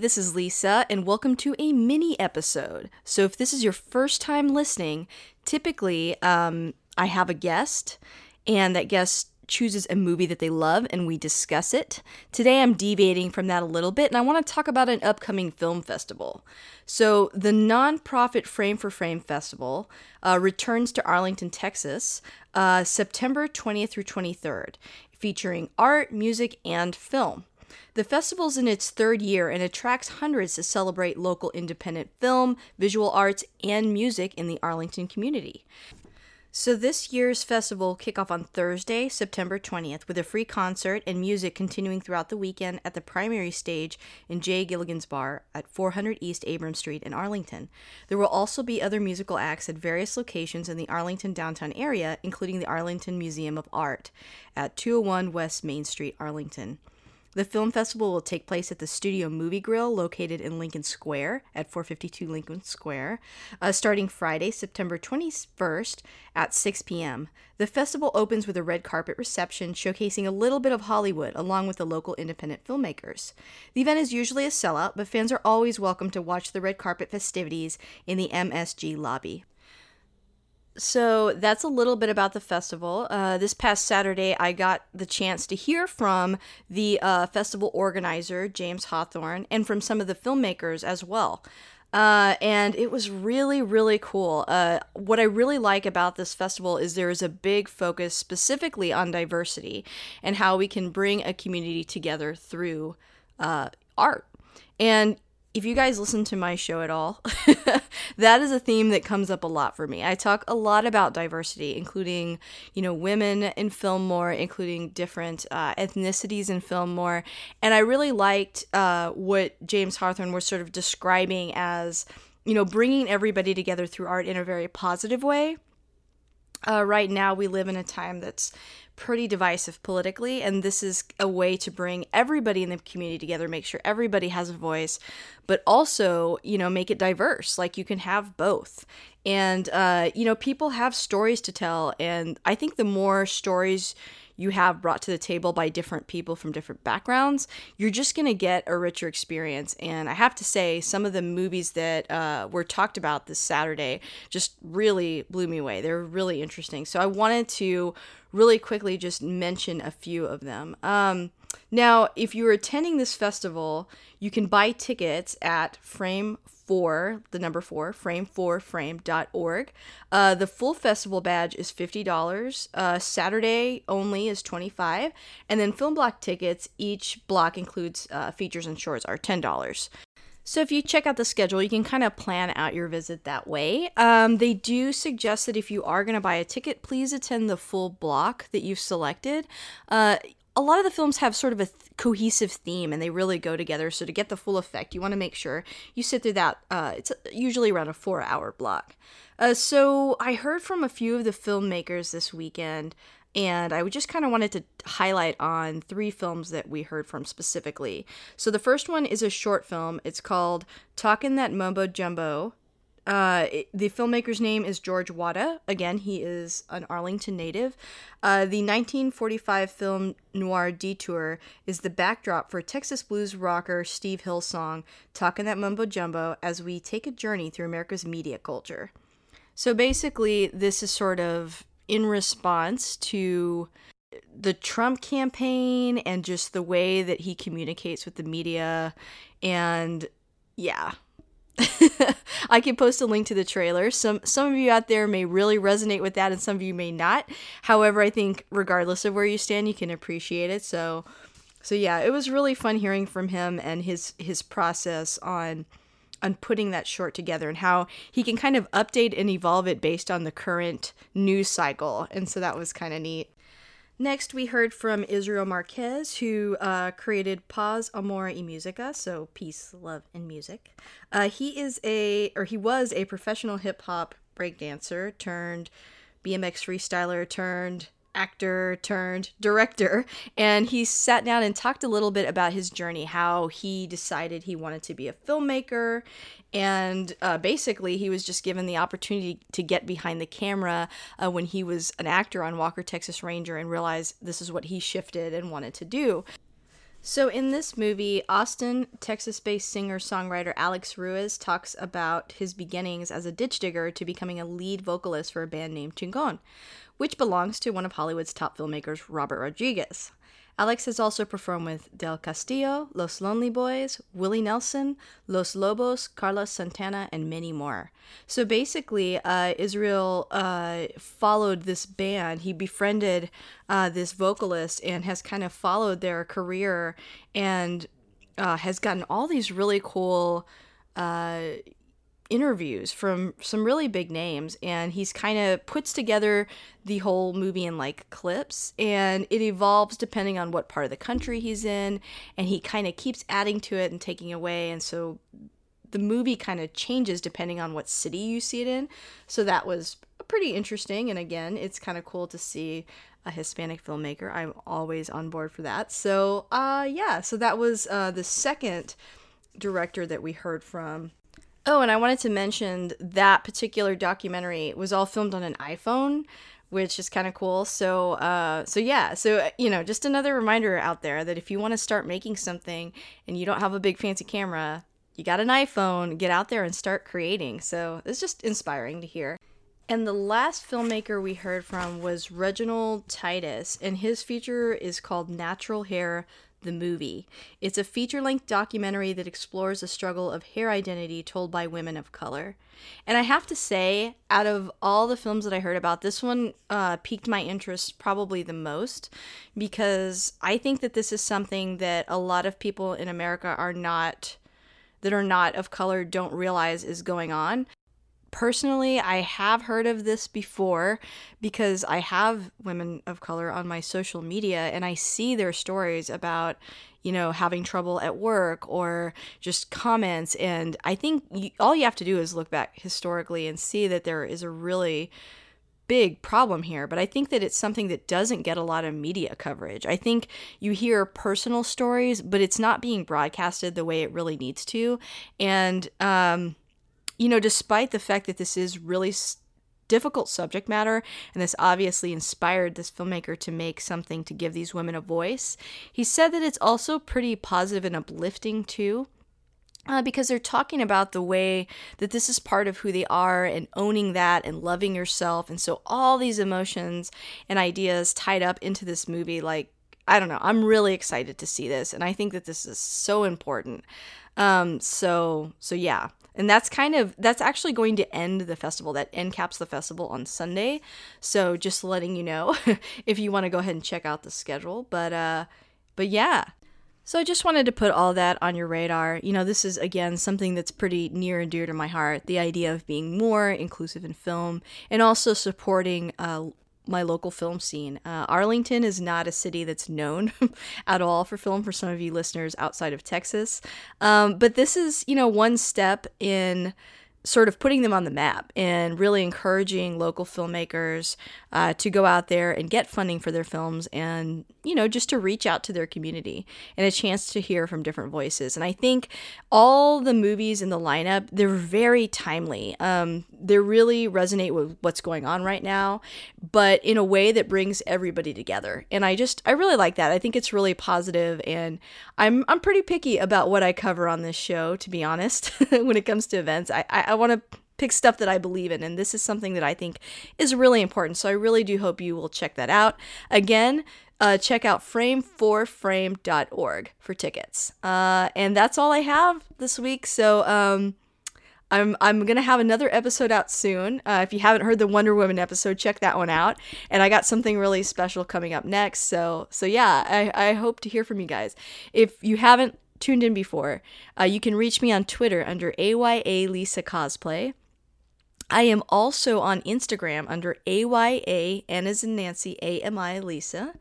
this is Lisa, and welcome to a mini episode. So, if this is your first time listening, typically um, I have a guest, and that guest chooses a movie that they love, and we discuss it. Today, I'm deviating from that a little bit, and I want to talk about an upcoming film festival. So, the nonprofit Frame for Frame Festival uh, returns to Arlington, Texas, uh, September 20th through 23rd, featuring art, music, and film. The festival's in its third year and attracts hundreds to celebrate local independent film, visual arts, and music in the Arlington community. So this year's festival kick off on Thursday, September 20th, with a free concert and music continuing throughout the weekend at the primary stage in J. Gilligan's Bar at 400 East Abram Street in Arlington. There will also be other musical acts at various locations in the Arlington downtown area, including the Arlington Museum of Art at 201 West Main Street, Arlington. The film festival will take place at the Studio Movie Grill located in Lincoln Square at 452 Lincoln Square, uh, starting Friday, September 21st at 6 p.m. The festival opens with a red carpet reception showcasing a little bit of Hollywood along with the local independent filmmakers. The event is usually a sellout, but fans are always welcome to watch the red carpet festivities in the MSG lobby so that's a little bit about the festival. Uh, this past Saturday, I got the chance to hear from the uh, festival organizer, James Hawthorne, and from some of the filmmakers as well. Uh, and it was really, really cool. Uh, what I really like about this festival is there is a big focus specifically on diversity and how we can bring a community together through uh, art. And if you guys listen to my show at all, that is a theme that comes up a lot for me. I talk a lot about diversity, including, you know, women in film more, including different uh, ethnicities in film more. And I really liked uh, what James Hawthorne was sort of describing as, you know, bringing everybody together through art in a very positive way. Uh, right now, we live in a time that's pretty divisive politically, and this is a way to bring everybody in the community together, make sure everybody has a voice, but also, you know, make it diverse. Like you can have both. And, uh, you know, people have stories to tell, and I think the more stories you have brought to the table by different people from different backgrounds, you're just going to get a richer experience. And I have to say, some of the movies that uh, were talked about this Saturday just really blew me away. They're really interesting. So I wanted to really quickly just mention a few of them. Um, now, if you're attending this festival, you can buy tickets at Frame four, the number four, frame4frame.org. Uh, the full festival badge is $50. Uh, Saturday only is 25 And then film block tickets, each block includes uh, features and shorts, are $10. So if you check out the schedule, you can kind of plan out your visit that way. Um, they do suggest that if you are going to buy a ticket, please attend the full block that you've selected. Uh, a lot of the films have sort of a th- cohesive theme and they really go together. So to get the full effect, you want to make sure you sit through that. Uh, it's usually around a four hour block. Uh, so I heard from a few of the filmmakers this weekend, and I just kind of wanted to highlight on three films that we heard from specifically. So the first one is a short film. It's called Talkin' That Mumbo Jumbo. Uh, the filmmaker's name is George Wada. Again, he is an Arlington native. Uh, the 1945 film noir Detour is the backdrop for Texas blues rocker Steve Hill's song Talkin' That Mumbo Jumbo as we take a journey through America's media culture. So basically, this is sort of in response to the Trump campaign and just the way that he communicates with the media. And yeah, I can post a link to the trailer. Some some of you out there may really resonate with that and some of you may not. However, I think regardless of where you stand, you can appreciate it. So so yeah, it was really fun hearing from him and his his process on on putting that short together and how he can kind of update and evolve it based on the current news cycle. And so that was kind of neat. Next, we heard from Israel Marquez, who uh, created Paz, Amor y Musica, so peace, love, and music. Uh, he is a, or he was a professional hip hop breakdancer turned BMX freestyler turned actor turned director and he sat down and talked a little bit about his journey how he decided he wanted to be a filmmaker and uh, basically he was just given the opportunity to get behind the camera uh, when he was an actor on walker texas ranger and realized this is what he shifted and wanted to do. So, in this movie, Austin, Texas based singer songwriter Alex Ruiz talks about his beginnings as a ditch digger to becoming a lead vocalist for a band named Chingon, which belongs to one of Hollywood's top filmmakers, Robert Rodriguez. Alex has also performed with Del Castillo, Los Lonely Boys, Willie Nelson, Los Lobos, Carlos Santana, and many more. So basically, uh, Israel uh, followed this band. He befriended uh, this vocalist and has kind of followed their career and uh, has gotten all these really cool uh, interviews from some really big names and he's kind of puts together the whole movie in like clips and it evolves depending on what part of the country he's in and he kind of keeps adding to it and taking away and so the movie kind of changes depending on what city you see it in. So that was pretty interesting and again it's kind of cool to see a hispanic filmmaker. I'm always on board for that. So uh yeah so that was uh the second director that we heard from Oh, and I wanted to mention that particular documentary was all filmed on an iPhone, which is kind of cool. So, uh, so yeah, so you know, just another reminder out there that if you want to start making something and you don't have a big fancy camera, you got an iPhone, get out there and start creating. So it's just inspiring to hear. And the last filmmaker we heard from was Reginald Titus, and his feature is called Natural Hair the movie. It's a feature length documentary that explores the struggle of hair identity told by women of color. And I have to say, out of all the films that I heard about, this one uh, piqued my interest probably the most because I think that this is something that a lot of people in America are not, that are not of color, don't realize is going on personally, I have heard of this before because I have women of color on my social media and I see their stories about, you know, having trouble at work or just comments. And I think you, all you have to do is look back historically and see that there is a really big problem here, but I think that it's something that doesn't get a lot of media coverage. I think you hear personal stories, but it's not being broadcasted the way it really needs to. And, um, you know, despite the fact that this is really difficult subject matter, and this obviously inspired this filmmaker to make something to give these women a voice, he said that it's also pretty positive and uplifting too. Uh, because they're talking about the way that this is part of who they are and owning that and loving yourself. And so, all these emotions and ideas tied up into this movie, like, I don't know, I'm really excited to see this. And I think that this is so important. Um, so, so yeah, and that's kind of that's actually going to end the festival that end caps the festival on sunday so just letting you know if you want to go ahead and check out the schedule but uh but yeah so I just wanted to put all that on your radar. You know, this is again something that's pretty near and dear to my heart. The idea of being more inclusive in film and also supporting uh, my local film scene. Uh, Arlington is not a city that's known at all for film for some of you listeners outside of Texas. Um, but this is, you know, one step in sort of putting them on the map and really encouraging local filmmakers uh, to go out there and get funding for their films and you know just to reach out to their community and a chance to hear from different voices and i think all the movies in the lineup they're very timely um, they really resonate with what's going on right now but in a way that brings everybody together and i just i really like that i think it's really positive and i'm i'm pretty picky about what i cover on this show to be honest when it comes to events i i, I want to pick stuff that I believe in. And this is something that I think is really important. So I really do hope you will check that out. Again, uh, check out frame4frame.org for tickets. Uh, and that's all I have this week. So um, I'm I'm gonna have another episode out soon. Uh, if you haven't heard the Wonder Woman episode, check that one out. And I got something really special coming up next. So so yeah, I I hope to hear from you guys. If you haven't tuned in before, uh, you can reach me on Twitter under AYA Lisa Cosplay. I am also on Instagram under AYA, N as in Nancy, AMI Lisa.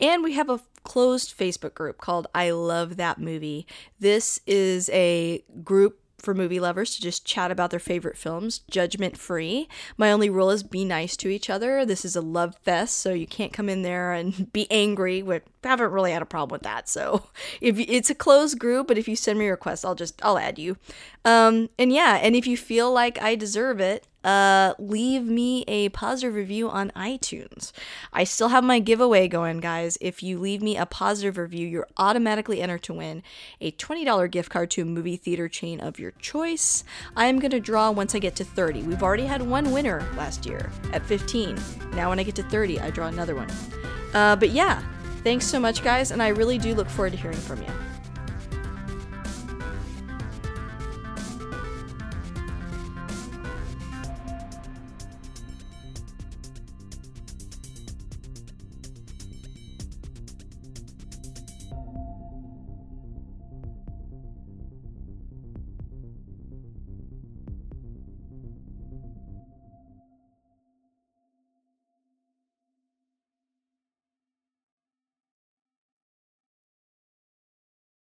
And we have a closed Facebook group called I Love That Movie. This is a group for movie lovers to just chat about their favorite films, judgment free. My only rule is be nice to each other. This is a love fest, so you can't come in there and be angry. We haven't really had a problem with that. So if it's a closed group, but if you send me a request, I'll just I'll add you. Um, and yeah, and if you feel like I deserve it, uh, leave me a positive review on iTunes. I still have my giveaway going, guys. If you leave me a positive review, you're automatically entered to win a $20 gift card to a movie theater chain of your choice. I am going to draw once I get to 30. We've already had one winner last year at 15. Now, when I get to 30, I draw another one. Uh, but yeah, thanks so much, guys, and I really do look forward to hearing from you.